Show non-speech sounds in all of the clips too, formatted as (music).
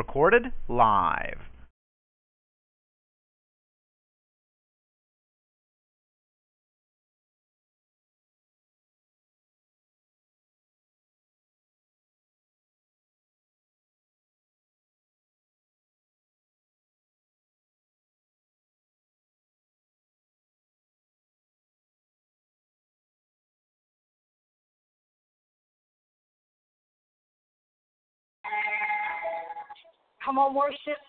Recorded live. Come on, worship.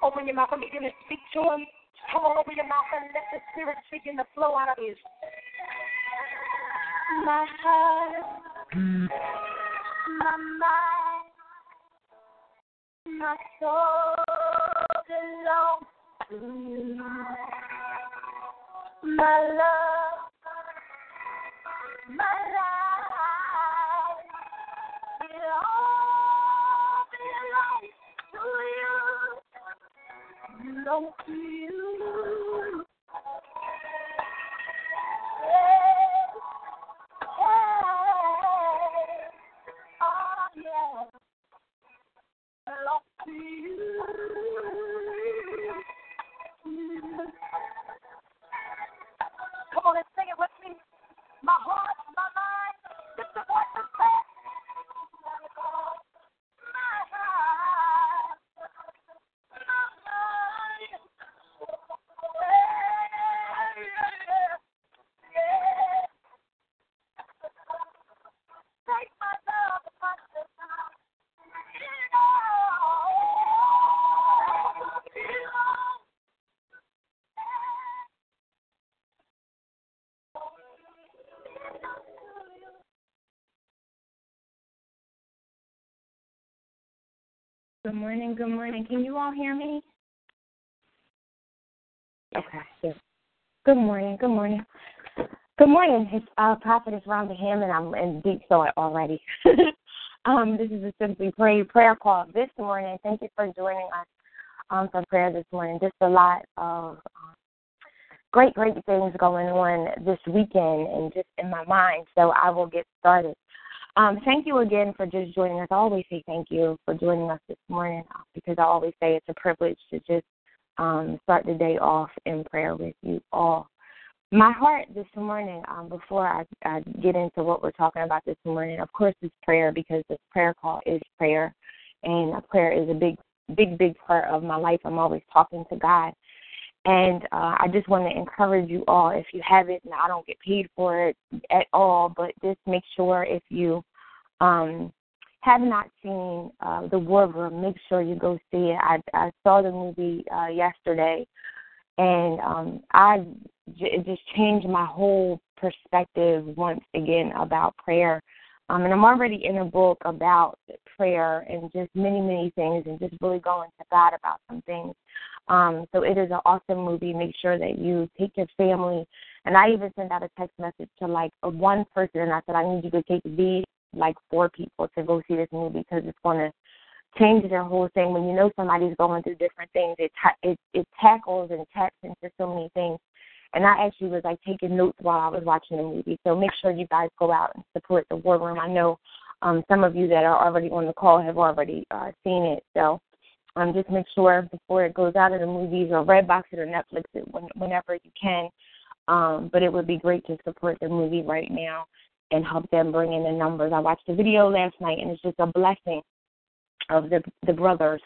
Open your mouth and begin to speak to him. Come on, open your mouth and let the Spirit begin to flow out of you. My heart, my mind, my soul belong to you. My love, my life, Belongs to you. Hey, oh yeah, belongs to you. Morning, good morning. Can you all hear me? Okay, good. Good morning, good morning. Good morning. It's uh, Prophetess Rhonda Hammond. I'm in deep thought already. (laughs) um, this is a Simply Pray prayer call this morning. Thank you for joining us um, for prayer this morning. Just a lot of um, great, great things going on this weekend and just in my mind. So I will get started. Um, thank you again for just joining us. I always say thank you for joining us this morning uh, because I always say it's a privilege to just um, start the day off in prayer with you all. My heart this morning, um, before I, I get into what we're talking about this morning, of course, is prayer because this prayer call is prayer, and prayer is a big, big, big part of my life. I'm always talking to God. And uh, I just want to encourage you all, if you haven't, and I don't get paid for it at all, but just make sure if you um, have not seen uh, The War Room, make sure you go see it. I, I saw the movie uh, yesterday, and um, I it just changed my whole perspective once again about prayer. Um, and I'm already in a book about prayer and just many, many things, and just really going to God about some things. Um, so it is an awesome movie. Make sure that you take your family. And I even sent out a text message to like one person, and I said I need you to take these like four people to go see this movie because it's going to change their whole thing. When you know somebody's going through different things, it ta- it it tackles and taps into so many things. And I actually was like taking notes while I was watching the movie. So make sure you guys go out and support the War Room. I know um, some of you that are already on the call have already uh, seen it. So um, just make sure before it goes out of the movies or Redbox it or Netflix it when, whenever you can. Um, but it would be great to support the movie right now and help them bring in the numbers. I watched the video last night, and it's just a blessing of the the brothers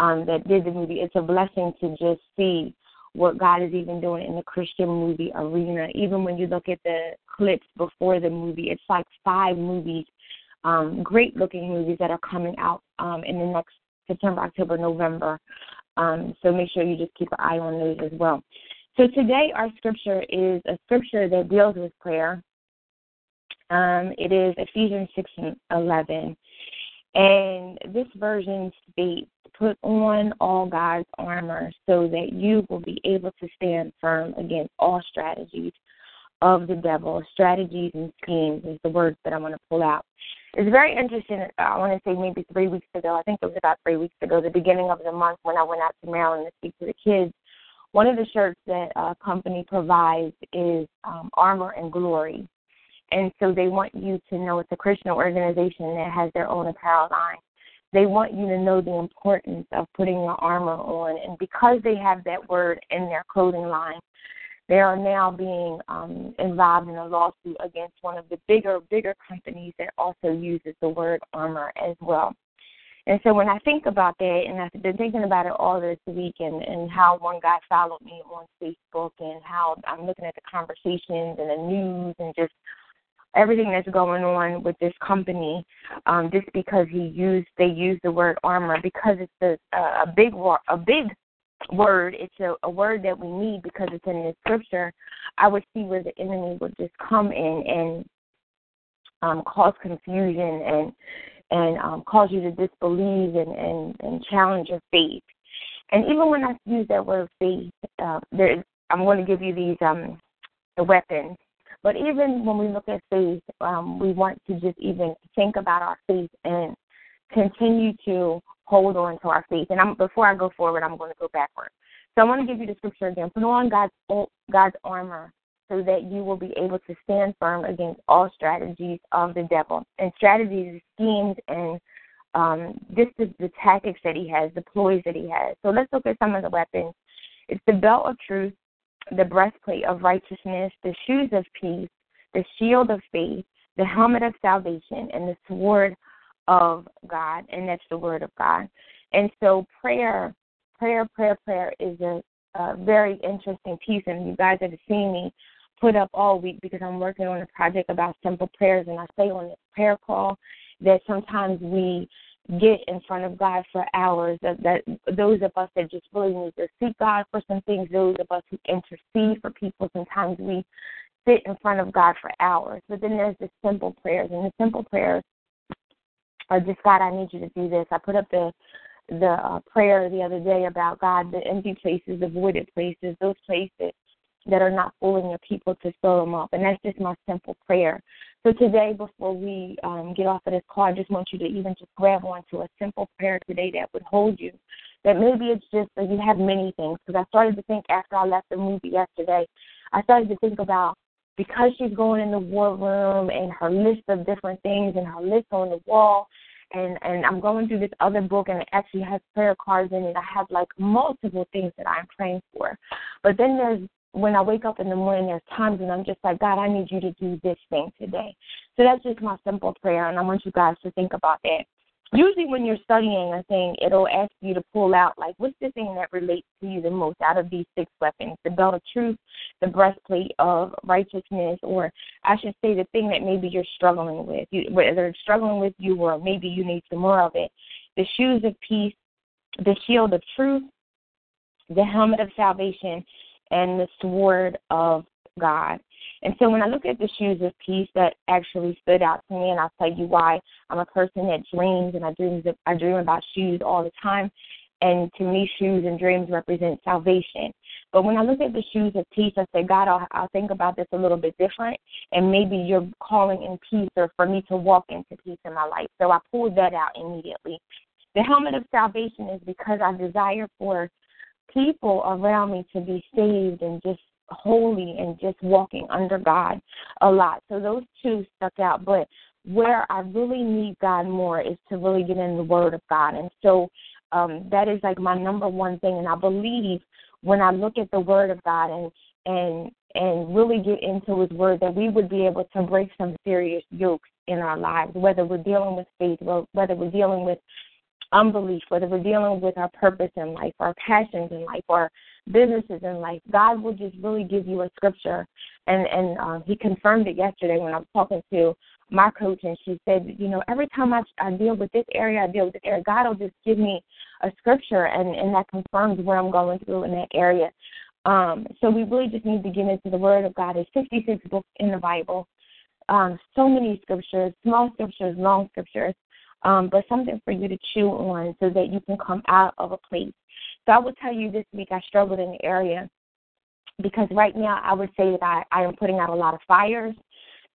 um, that did the movie. It's a blessing to just see what God is even doing in the Christian movie arena. Even when you look at the clips before the movie, it's like five movies, um, great looking movies that are coming out um, in the next September, October, November. Um, so make sure you just keep an eye on those as well. So today our scripture is a scripture that deals with prayer. Um, it is Ephesians 6 and 11. And this version states, Put on all God's armor so that you will be able to stand firm against all strategies of the devil. Strategies and schemes is the words that I want to pull out. It's very interesting. I want to say maybe three weeks ago, I think it was about three weeks ago, the beginning of the month when I went out to Maryland to speak to the kids. One of the shirts that a company provides is um, Armor and Glory. And so they want you to know it's a Christian organization that has their own apparel line. They want you to know the importance of putting the armor on. And because they have that word in their clothing line, they are now being um, involved in a lawsuit against one of the bigger, bigger companies that also uses the word armor as well. And so when I think about that, and I've been thinking about it all this week, and, and how one guy followed me on Facebook, and how I'm looking at the conversations and the news, and just everything that's going on with this company, um, just because he used they used the word armor because it's a, a big war, a big word. It's a, a word that we need because it's in the scripture. I would see where the enemy would just come in and um, cause confusion and and um, cause you to disbelieve and, and, and challenge your faith. And even when I use that word faith, uh, there, I'm going to give you these um, the weapons. But even when we look at faith, um, we want to just even think about our faith and continue to hold on to our faith. And I'm, before I go forward, I'm going to go backward. So I want to give you the scripture again. Put on God's God's armor so that you will be able to stand firm against all strategies of the devil. And strategies, schemes, and um, the tactics that he has, the ploys that he has. So let's look at some of the weapons. It's the belt of truth, the breastplate of righteousness, the shoes of peace, the shield of faith, the helmet of salvation, and the sword of God, and that's the word of God. And so prayer, prayer, prayer, prayer is a, a very interesting piece, and you guys have seen me put up all week because I'm working on a project about simple prayers, and I say on this prayer call that sometimes we get in front of God for hours. That, that those of us that just really need to seek God for some things, those of us who intercede for people, sometimes we sit in front of God for hours. But then there's the simple prayers, and the simple prayers are just God, I need you to do this. I put up the the uh, prayer the other day about God, the empty places, the voided places, those places that are not fooling your people to fill them up. And that's just my simple prayer. So today, before we um, get off of this call, I just want you to even just grab onto a simple prayer today that would hold you. That maybe it's just that you have many things. Because I started to think after I left the movie yesterday, I started to think about because she's going in the war room and her list of different things and her list on the wall and and I'm going through this other book and it actually has prayer cards in it. I have like multiple things that I'm praying for. But then there's when I wake up in the morning, there's times when I'm just like, God, I need you to do this thing today. So that's just my simple prayer, and I want you guys to think about that. Usually, when you're studying a thing, it'll ask you to pull out, like, what's the thing that relates to you the most out of these six weapons? The belt of truth, the breastplate of righteousness, or I should say, the thing that maybe you're struggling with, you, whether it's struggling with you or maybe you need some more of it. The shoes of peace, the shield of truth, the helmet of salvation, and the sword of God. And so when I look at the shoes of peace, that actually stood out to me, and I'll tell you why. I'm a person that dreams, and I dream I dream about shoes all the time. And to me, shoes and dreams represent salvation. But when I look at the shoes of peace, I say, God, I'll, I'll think about this a little bit different. And maybe you're calling in peace or for me to walk into peace in my life. So I pulled that out immediately. The helmet of salvation is because I desire for people around me to be saved and just holy and just walking under God a lot. So those two stuck out. But where I really need God more is to really get in the Word of God. And so um, that is like my number one thing. And I believe when I look at the Word of God and and and really get into His Word that we would be able to break some serious yokes in our lives, whether we're dealing with faith, whether we're dealing with unbelief, whether we're dealing with our purpose in life, our passions in life, our businesses in life, God will just really give you a scripture. And and um, He confirmed it yesterday when I was talking to my coach, and she said, you know, every time I, I deal with this area, I deal with this area, God will just give me a scripture, and and that confirms where I'm going through in that area. Um, so we really just need to get into the Word of God. There's 56 books in the Bible. um, so many scriptures, small scriptures, long scriptures, um, but something for you to chew on so that you can come out of a place. So I will tell you this week I struggled in the area because right now I would say that I, I am putting out a lot of fires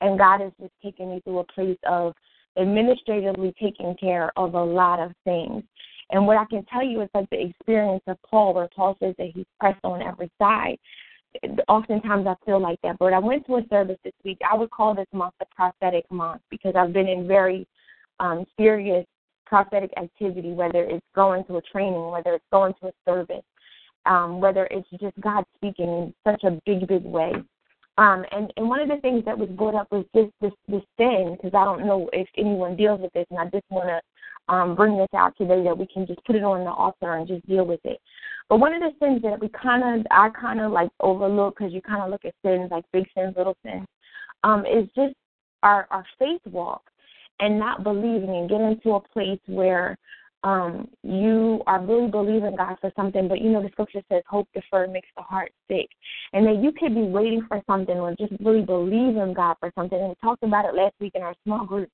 and God is just taking me through a place of administratively taking care of a lot of things. And what I can tell you is like the experience of Paul, where Paul says that he's pressed on every side. Oftentimes I feel like that. But I went to a service this week. I would call this month the prophetic month because I've been in very um, serious prophetic activity, whether it's going to a training, whether it's going to a service, um, whether it's just God speaking in such a big, big way. Um, and, and one of the things that was brought up was this this, this sin, because I don't know if anyone deals with this, and I just want to um, bring this out today that we can just put it on the altar and just deal with it. But one of the sins that we kind of, I kind of like overlook, because you kind of look at sins like big sins, little sins, um, is just our our faith walk and not believing and getting to a place where um, you are really believing God for something, but you know the scripture says hope deferred makes the heart sick. And that you could be waiting for something or just really believing God for something. And we talked about it last week in our small group,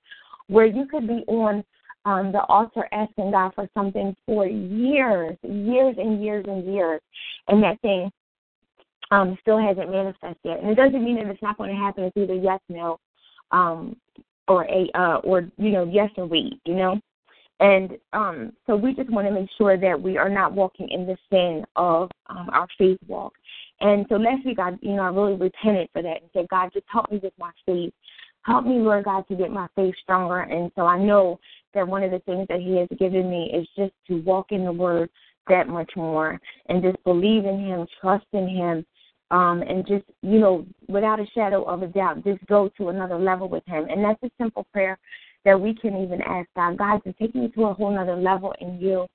where you could be on um, the altar asking God for something for years, years and years and years, and that thing um, still hasn't manifested yet. And it doesn't mean that it's not going to happen. It's either yes, no, um, or a uh, or you know yes or we You know. And um, so we just want to make sure that we are not walking in the sin of um, our faith walk. And so last week, I, you know, I really repented for that and said, God, just help me with my faith. Help me, Lord God, to get my faith stronger. And so I know that one of the things that He has given me is just to walk in the Word that much more and just believe in Him, trust in Him, um, and just, you know, without a shadow of a doubt, just go to another level with Him. And that's a simple prayer that we can even ask God, God, to take me to a whole nother level in you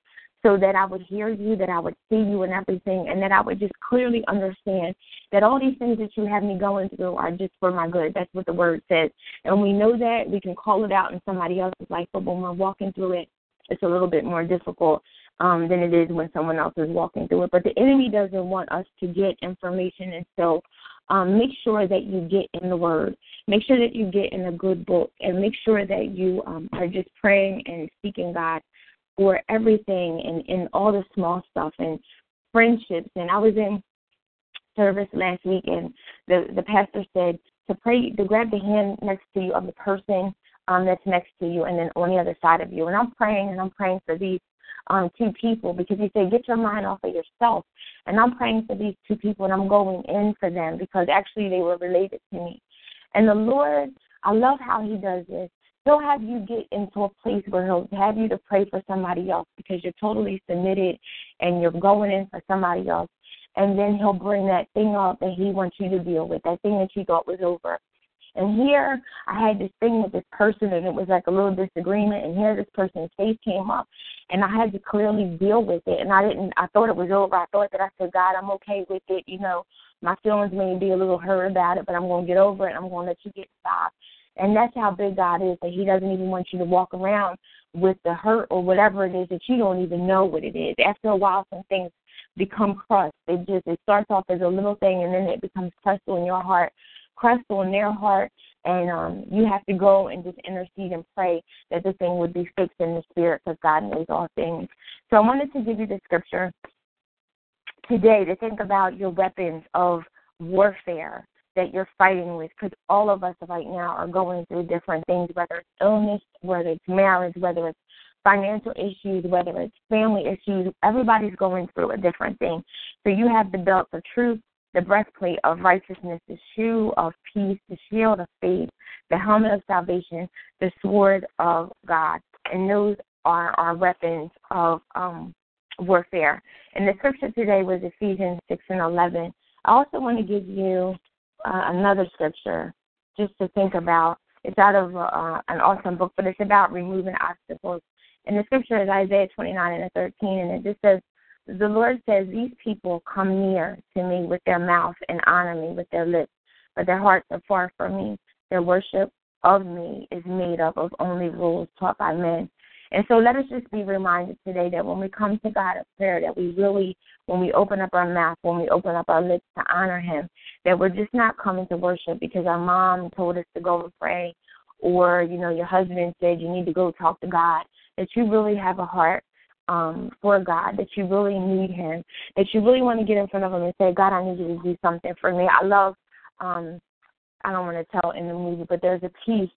so that I would hear you, that I would see you and everything, and that I would just clearly understand that all these things that you have me going through are just for my good. That's what the word says. And we know that we can call it out in somebody else's life, but when we're walking through it, it's a little bit more difficult um, than it is when someone else is walking through it. But the enemy doesn't want us to get information, and so um, make sure that you get in the Word. Make sure that you get in a good book, and make sure that you um, are just praying and seeking God for everything and in all the small stuff and friendships. And I was in service last week, and the the pastor said to pray to grab the hand next to you of the person um, that's next to you, and then on the other side of you. And I'm praying, and I'm praying for these um, two people because he said, get your mind off of yourself. And I'm praying for these two people and I'm going in for them because actually they were related to me. And the Lord, I love how he does this. He'll have you get into a place where he'll have you to pray for somebody else because you're totally submitted and you're going in for somebody else. And then he'll bring that thing up that he wants you to deal with, that thing that you thought was over. And here I had this thing with this person, and it was like a little disagreement. And here this person's face came up, and I had to clearly deal with it. And I didn't. I thought it was over. I thought that I said, God, I'm okay with it. You know, my feelings may be a little hurt about it, but I'm going to get over it. I'm going to let you get stopped. And that's how big God is. That He doesn't even want you to walk around with the hurt or whatever it is that you don't even know what it is. After a while, some things become crushed. It just it starts off as a little thing, and then it becomes crushed in your heart pressed on their heart, and um, you have to go and just intercede and pray that the thing would be fixed in the spirit because God knows all things. So I wanted to give you the scripture today to think about your weapons of warfare that you're fighting with because all of us right now are going through different things, whether it's illness, whether it's marriage, whether it's financial issues, whether it's family issues. Everybody's going through a different thing. So you have the belt of truth, the breastplate of righteousness, the shoe of peace, the shield of faith, the helmet of salvation, the sword of God. And those are our weapons of um, warfare. And the scripture today was Ephesians 6 and 11. I also want to give you uh, another scripture just to think about. It's out of uh, an awesome book, but it's about removing obstacles. And the scripture is Isaiah 29 and 13, and it just says, the Lord says, These people come near to me with their mouth and honor me with their lips, but their hearts are far from me. Their worship of me is made up of only rules taught by men. And so let us just be reminded today that when we come to God in prayer, that we really, when we open up our mouth, when we open up our lips to honor Him, that we're just not coming to worship because our mom told us to go and pray, or you know your husband said you need to go talk to God. That you really have a heart um, for God, that you really need Him, that you really want to get in front of Him and say, God, I need you to do something for me. I love um, I don't want to tell in the movie, but there's a piece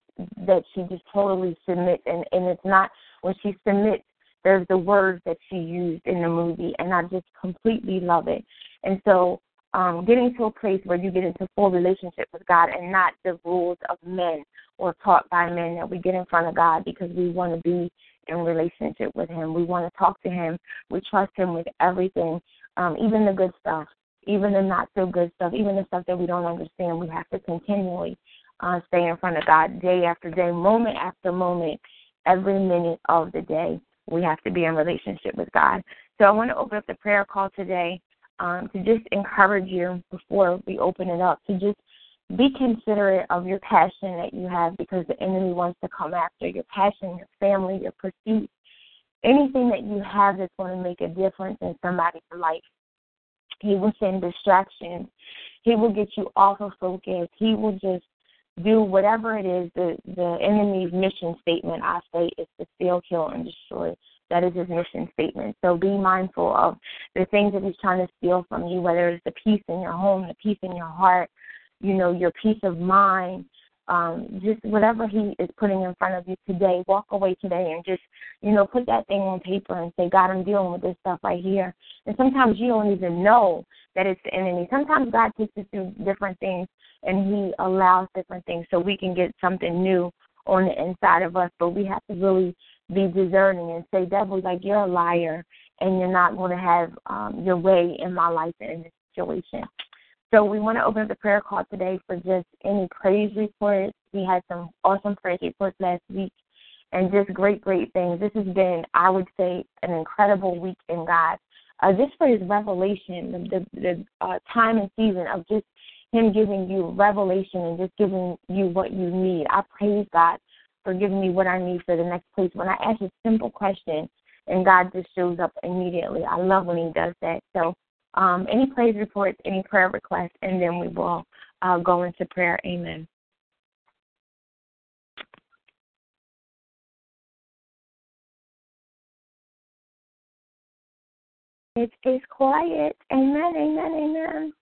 that she just totally submits, and and it's not when she submits. There's the words that she used in the movie, and I just completely love it. And so, um, getting to a place where you get into full relationship with God, and not the rules of men or taught by men, that we get in front of God because we want to be in relationship with Him. We want to talk to Him. We trust Him with everything, um, even the good stuff even the not so good stuff, even the stuff that we don't understand, we have to continually uh, stay in front of God day after day, moment after moment, every minute of the day. We have to be in relationship with God. So I want to open up the prayer call today um, to just encourage you before we open it up to just be considerate of your passion that you have because the enemy wants to come after your passion, your family, your pursuit, anything that you have that's going to make a difference in somebody's life. He will send distractions. He will get you off of focus. He will just do whatever it is. The the enemy's mission statement, I say, is to steal, kill, and destroy. That is his mission statement. So be mindful of the things that he's trying to steal from you, whether it's the peace in your home, the peace in your heart, you know, your peace of mind, um, just whatever he is putting in front of you today, walk away today and just, you know, put that thing on paper and say, God, I'm dealing with this stuff right here. And sometimes you don't even know that it's the enemy. Sometimes God takes us through different things and he allows different things so we can get something new on the inside of us. But we have to really be discerning and say, devil, like you're a liar and you're not going to have um, your way in my life and in this situation. So we want to open up the prayer call today for just any praise reports. We had some awesome praise reports last week and just great, great things. This has been, I would say, an incredible week in God. Uh, just for his revelation, the, the, the uh, time and season of just him giving you revelation and just giving you what you need. I praise God for giving me what I need for the next place. When I ask a simple question and God just shows up immediately, I love when he does that. So um, any praise reports, any prayer requests, and then we will uh, go into prayer. Amen. It is quiet. Amen, amen, amen.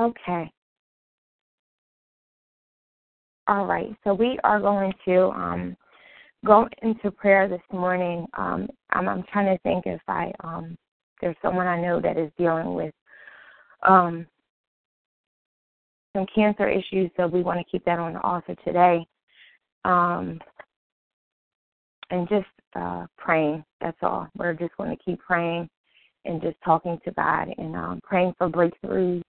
Okay. All right. So we are going to um, go into prayer this morning, um, I'm, I'm trying to think if I um, there's someone I know that is dealing with um, some cancer issues, so we want to keep that on the altar today. Um, and just uh, praying. That's all. We're just going to keep praying and just talking to God and um, praying for breakthroughs,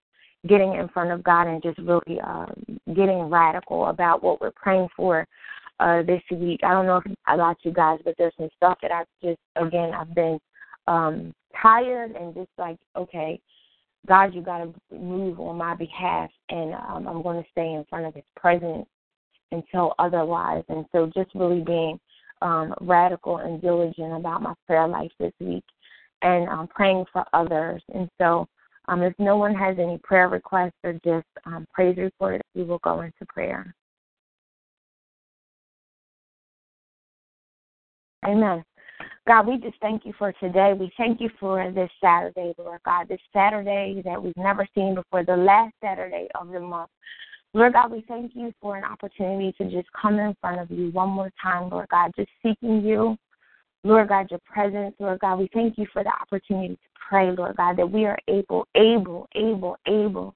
getting in front of God and just really uh, getting radical about what we're praying for uh, this week. I don't know I you guys, but there's some stuff that I've just again I've been um tired and just like okay, God, you got to move on my behalf, and um, I'm going to stay in front of His presence until otherwise. And so, just really being um, radical and diligent about my prayer life this week, and um, praying for others. And so, um, if no one has any prayer requests or just um, praise report, we will go into prayer. Amen. God, we just thank you for today. We thank you for this Saturday, Lord God, this Saturday that we've never seen before, the last Saturday of the month. Lord God, we thank you for an opportunity to just come in front of you one more time, Lord God, just seeking you. Lord God, your presence, Lord God, we thank you for the opportunity to pray, Lord God, that we are able, able, able, able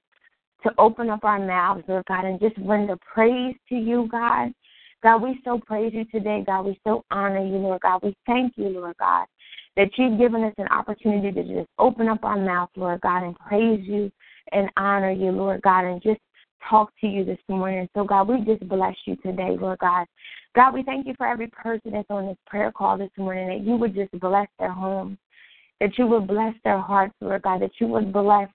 to open up our mouths, Lord God, and just render praise to you, God. God, we so praise you today, God. We so honor you, Lord God. We thank you, Lord God, that you've given us an opportunity to just open up our mouth, Lord God, and praise you and honor you, Lord God, and just talk to you this morning. So, God, we just bless you today, Lord God. God, we thank you for every person that's on this prayer call this morning, that you would just bless their homes, that you would bless their hearts, Lord God, that you would bless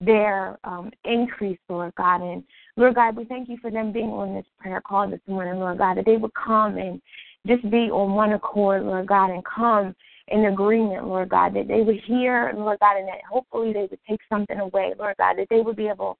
their um, increase, Lord God, and Lord God, we thank you for them being on this prayer call this morning, Lord God, that they would come and just be on one accord, Lord God, and come in agreement, Lord God, that they would hear, Lord God, and that hopefully they would take something away, Lord God, that they would be able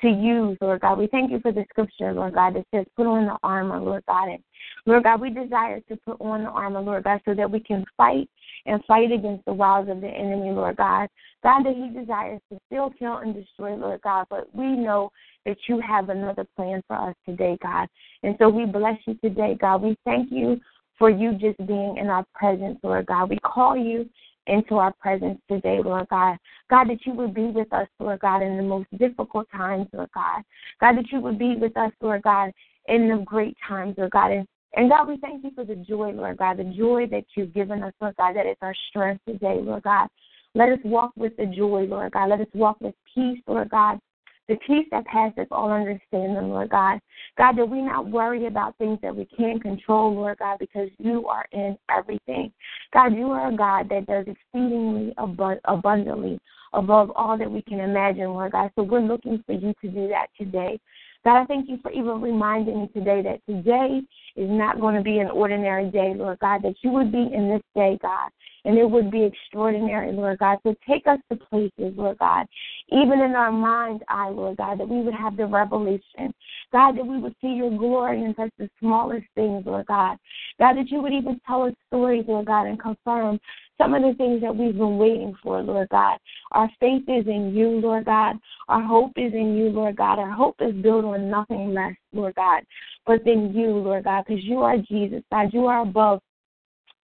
to use, Lord God. We thank you for the scripture, Lord God, that says, put on the armor, Lord God. And Lord God, we desire to put on the armor, Lord God, so that we can fight and fight against the wiles of the enemy, Lord God. God, that he desires to still kill and destroy, Lord God, but we know that you have another plan for us today, God. And so we bless you today, God. We thank you for you just being in our presence, Lord God. We call you into our presence today, Lord God. God, that you would be with us, Lord God, in the most difficult times, Lord God. God, that you would be with us, Lord God, in the great times, Lord God. And, and God, we thank you for the joy, Lord God, the joy that you've given us, Lord God, that is our strength today, Lord God. Let us walk with the joy, Lord God. Let us walk with peace, Lord God the peace that passes all understanding, Lord God. God, that we not worry about things that we can't control, Lord God, because you are in everything. God, you are a God that does exceedingly abundantly above all that we can imagine, Lord God. So we're looking for you to do that today. God, I thank you for even reminding me today that today is not going to be an ordinary day, Lord God, that you would be in this day, God, and it would be extraordinary, Lord God. So take us to places, Lord God, even in our mind's eye, Lord God, that we would have the revelation. God, that we would see your glory in such the smallest things, Lord God. God, that you would even tell us stories, Lord God, and confirm some of the things that we've been waiting for, Lord God. Our faith is in you, Lord God. Our hope is in you, Lord God. Our hope is built on nothing less, Lord God, but in you, Lord God, because you are Jesus, God. You are above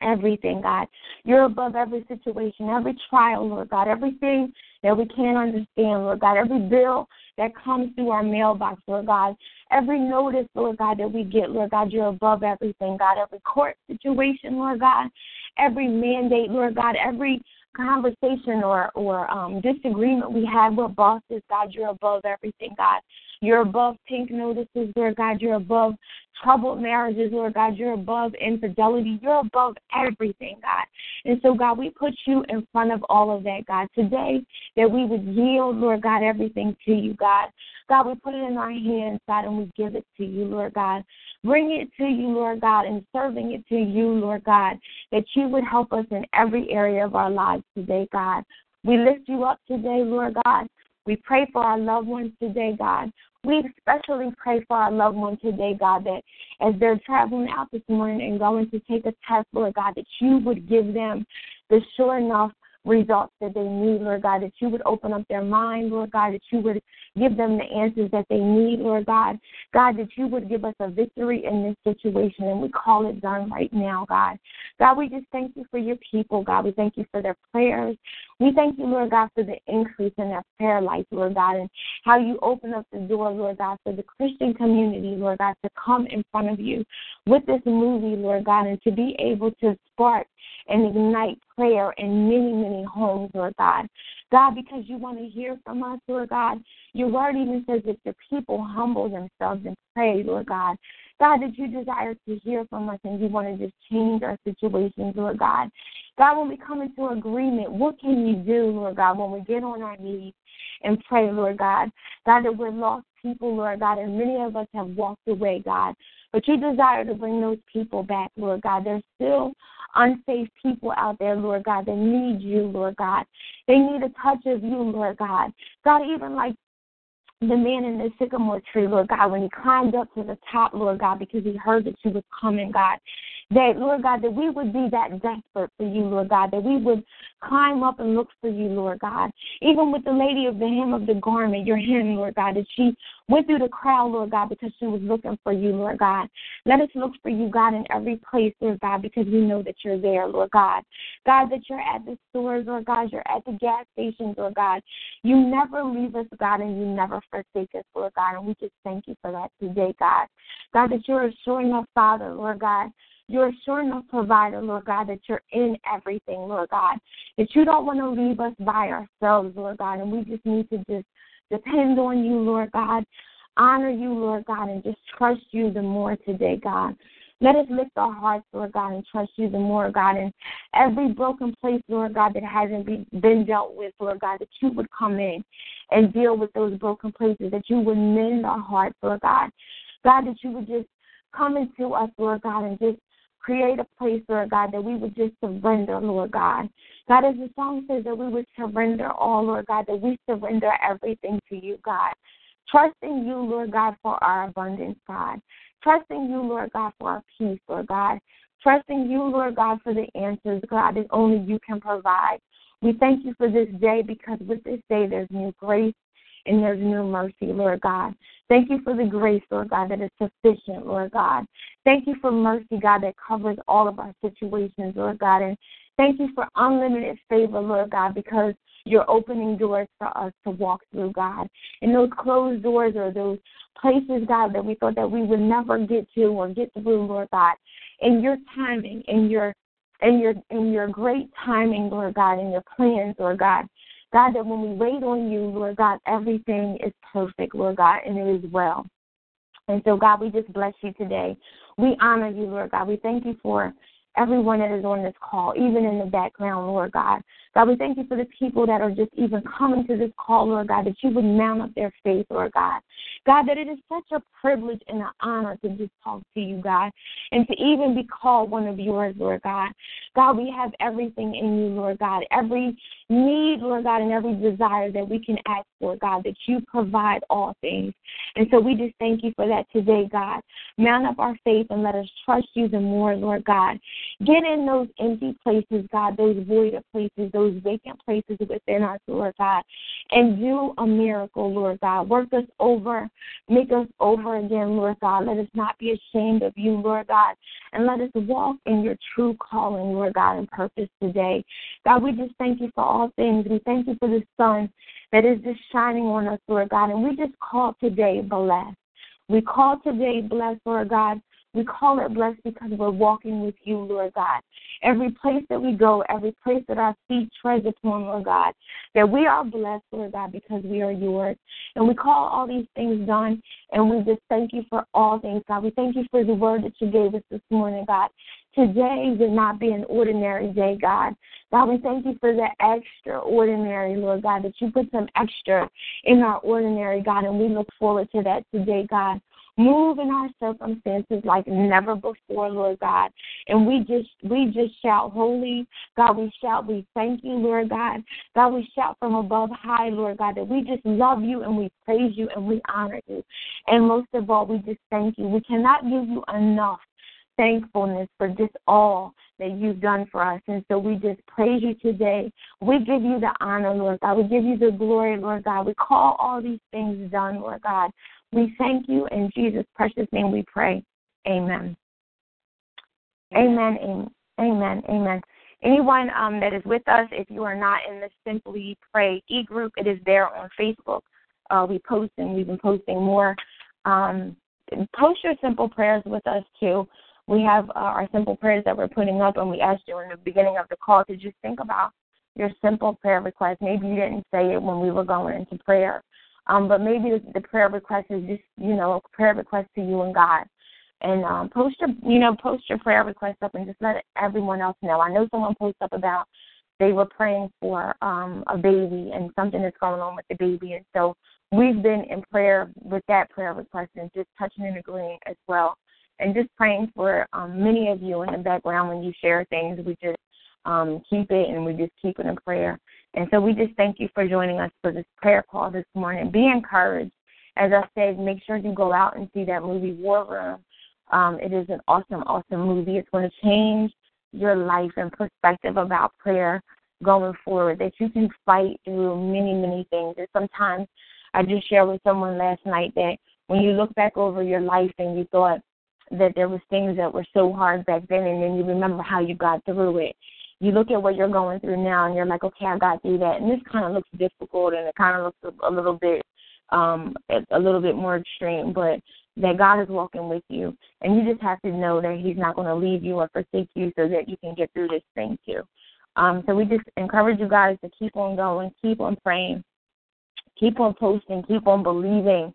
everything, God. You're above every situation, every trial, Lord God, everything that we can't understand, Lord God, every bill that comes through our mailbox, Lord God, every notice, Lord God, that we get, Lord God, you're above everything, God, every court situation, Lord God, every mandate, Lord God, every conversation or or um, disagreement we have with bosses, God, you're above everything, God. You're above pink notices, Lord God. You're above troubled marriages, Lord God. You're above infidelity. You're above everything, God. And so, God, we put you in front of all of that, God. Today, that we would yield, Lord God, everything to you, God. God, we put it in our hands, God, and we give it to you, Lord God. Bring it to you, Lord God, and serving it to you, Lord God, that you would help us in every area of our lives today, God. We lift you up today, Lord God. We pray for our loved ones today, God. We especially pray for our loved ones today, God, that as they're traveling out this morning and going to take a test, Lord God, that you would give them the sure enough results that they need, Lord God, that you would open up their mind, Lord God, that you would give them the answers that they need, Lord God. God, that you would give us a victory in this situation, and we call it done right now, God. God, we just thank you for your people, God. We thank you for their prayers. We thank you, Lord God, for the increase in their prayer life, Lord God, and how you open up the door, Lord God, for the Christian community, Lord God, to come in front of you with this movie, Lord God, and to be able to spark and ignite prayer in many, many homes, Lord God. God, because you want to hear from us, Lord God. Your word even says that the people humble themselves and pray, Lord God. God, that you desire to hear from us and you want to just change our situations, Lord God. God, when we come into agreement, what can you do, Lord God, when we get on our knees and pray, Lord God? God, that we're lost people, Lord God, and many of us have walked away, God. But you desire to bring those people back, Lord God. There's still unsafe people out there, Lord God, that need you, Lord God. They need a touch of you, Lord God. God, even like the man in the sycamore tree, Lord God, when he climbed up to the top, Lord God, because he heard that you was coming, God that, Lord God, that we would be that desperate for you, Lord God, that we would climb up and look for you, Lord God. Even with the lady of the hem of the garment, your hem, Lord God, that she went through the crowd, Lord God, because she was looking for you, Lord God. Let us look for you, God, in every place, Lord God, because we know that you're there, Lord God. God, that you're at the stores, Lord God, you're at the gas stations, Lord God. You never leave us, God, and you never forsake us, Lord God. And we just thank you for that today, God. God, that you're a sure enough Father, Lord God you're a sure enough provider, Lord God, that you're in everything, Lord God. That you don't want to leave us by ourselves, Lord God, and we just need to just depend on you, Lord God. Honor you, Lord God, and just trust you the more today, God. Let us lift our hearts, Lord God, and trust you the more, God. And every broken place, Lord God, that hasn't been dealt with, Lord God, that you would come in and deal with those broken places, that you would mend our hearts, Lord God. God, that you would just come into us, Lord God, and just create a place, Lord God, that we would just surrender, Lord God. God, as the song says, that we would surrender all, Lord God, that we surrender everything to you, God. Trusting you, Lord God, for our abundance, God. Trusting you, Lord God, for our peace, Lord God. Trusting you, Lord God, for the answers, God, that only you can provide. We thank you for this day because with this day there's new grace and there's new mercy, Lord God. Thank you for the grace, Lord God, that is sufficient, Lord God. Thank you for mercy, God, that covers all of our situations, Lord God. And thank you for unlimited favor, Lord God, because you're opening doors for us to walk through, God. And those closed doors or those places, God, that we thought that we would never get to or get through, Lord God. In your timing, in your in your in your great timing, Lord God, in your plans, Lord God. God, that when we wait on you, Lord God, everything is perfect, Lord God, and it is well. And so, God, we just bless you today. We honor you, Lord God. We thank you for everyone that is on this call, even in the background, Lord God. God, we thank you for the people that are just even coming to this call, Lord God, that you would mount up their faith, Lord God. God, that it is such a privilege and an honor to just talk to you, God, and to even be called one of yours, Lord God. God, we have everything in you, Lord God. Every need, Lord God, and every desire that we can ask for, God, that you provide all things. And so we just thank you for that today, God. Mount up our faith and let us trust you the more, Lord God. Get in those empty places, God, those voided places, those vacant places within us, Lord God, and do a miracle, Lord God. Work us over, make us over again, Lord God. Let us not be ashamed of you, Lord God, and let us walk in your true calling, Lord God, and purpose today. God, we just thank you for all things. We thank you for the sun that is just shining on us, Lord God, and we just call today blessed. We call today blessed, Lord God, we call it blessed because we're walking with you, Lord God. Every place that we go, every place that our feet tread upon, Lord God, that we are blessed, Lord God, because we are yours. And we call all these things done, and we just thank you for all things, God. We thank you for the word that you gave us this morning, God. Today will not be an ordinary day, God. God, we thank you for the extraordinary, Lord God, that you put some extra in our ordinary, God, and we look forward to that today, God. Move in our circumstances like never before, Lord God. And we just we just shout holy. God, we shout, we thank you, Lord God. God, we shout from above high, Lord God, that we just love you and we praise you and we honor you. And most of all, we just thank you. We cannot give you enough thankfulness for just all that you've done for us. And so we just praise you today. We give you the honor, Lord God. We give you the glory, Lord God. We call all these things done, Lord God. We thank you in Jesus' precious name we pray. Amen. Amen. Amen. Amen. amen. Anyone um, that is with us, if you are not in the Simply Pray e group, it is there on Facebook. Uh, we post and we've been posting more. Um, post your simple prayers with us too. We have uh, our simple prayers that we're putting up, and we asked you in the beginning of the call to just think about your simple prayer request. Maybe you didn't say it when we were going into prayer, um, but maybe the, the prayer request is just, you know, a prayer request to you and God. And um, post your, you know, post your prayer request up and just let everyone else know. I know someone posted up about they were praying for um, a baby and something that's going on with the baby, and so we've been in prayer with that prayer request and just touching and agreeing as well, and just praying for um, many of you in the background when you share things. We just um, keep it and we just keep it in prayer. And so we just thank you for joining us for this prayer call this morning. Be encouraged. As I said, make sure you go out and see that movie War Room. Um, it is an awesome, awesome movie. It's going to change your life and perspective about prayer going forward. That you can fight through many, many things. And sometimes I just shared with someone last night that when you look back over your life and you thought that there was things that were so hard back then, and then you remember how you got through it you look at what you're going through now and you're like, okay, I got through that, and this kind of looks difficult and it kind of looks a, a little bit, um, a little bit more extreme, but that God is walking with you, and you just have to know that He's not going to leave you or forsake you, so that you can get through this thing too. Um, so we just encourage you guys to keep on going, keep on praying, keep on posting, keep on believing,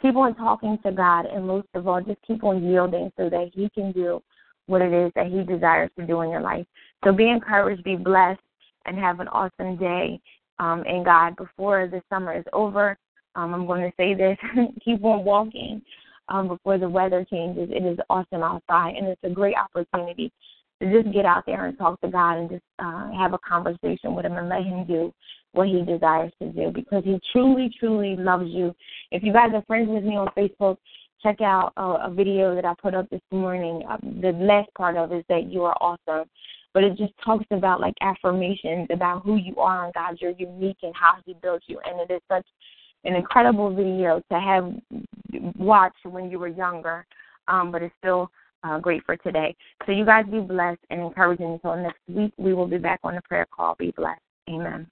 keep on talking to God, and most of all, just keep on yielding so that He can do what it is that He desires to do in your life. So be encouraged, be blessed, and have an awesome day um, in God before the summer is over. Um, I'm going to say this (laughs) keep on walking um, before the weather changes. It is awesome outside, and it's a great opportunity to just get out there and talk to God and just uh, have a conversation with Him and let Him do what He desires to do because He truly, truly loves you. If you guys are friends with me on Facebook, check out a, a video that I put up this morning. Uh, the last part of it is that you are awesome. But it just talks about like affirmations about who you are and God. You're unique and how He built you, and it is such an incredible video to have watched when you were younger. Um, but it's still uh, great for today. So you guys be blessed and encouraging until next week. We will be back on the prayer call. Be blessed. Amen.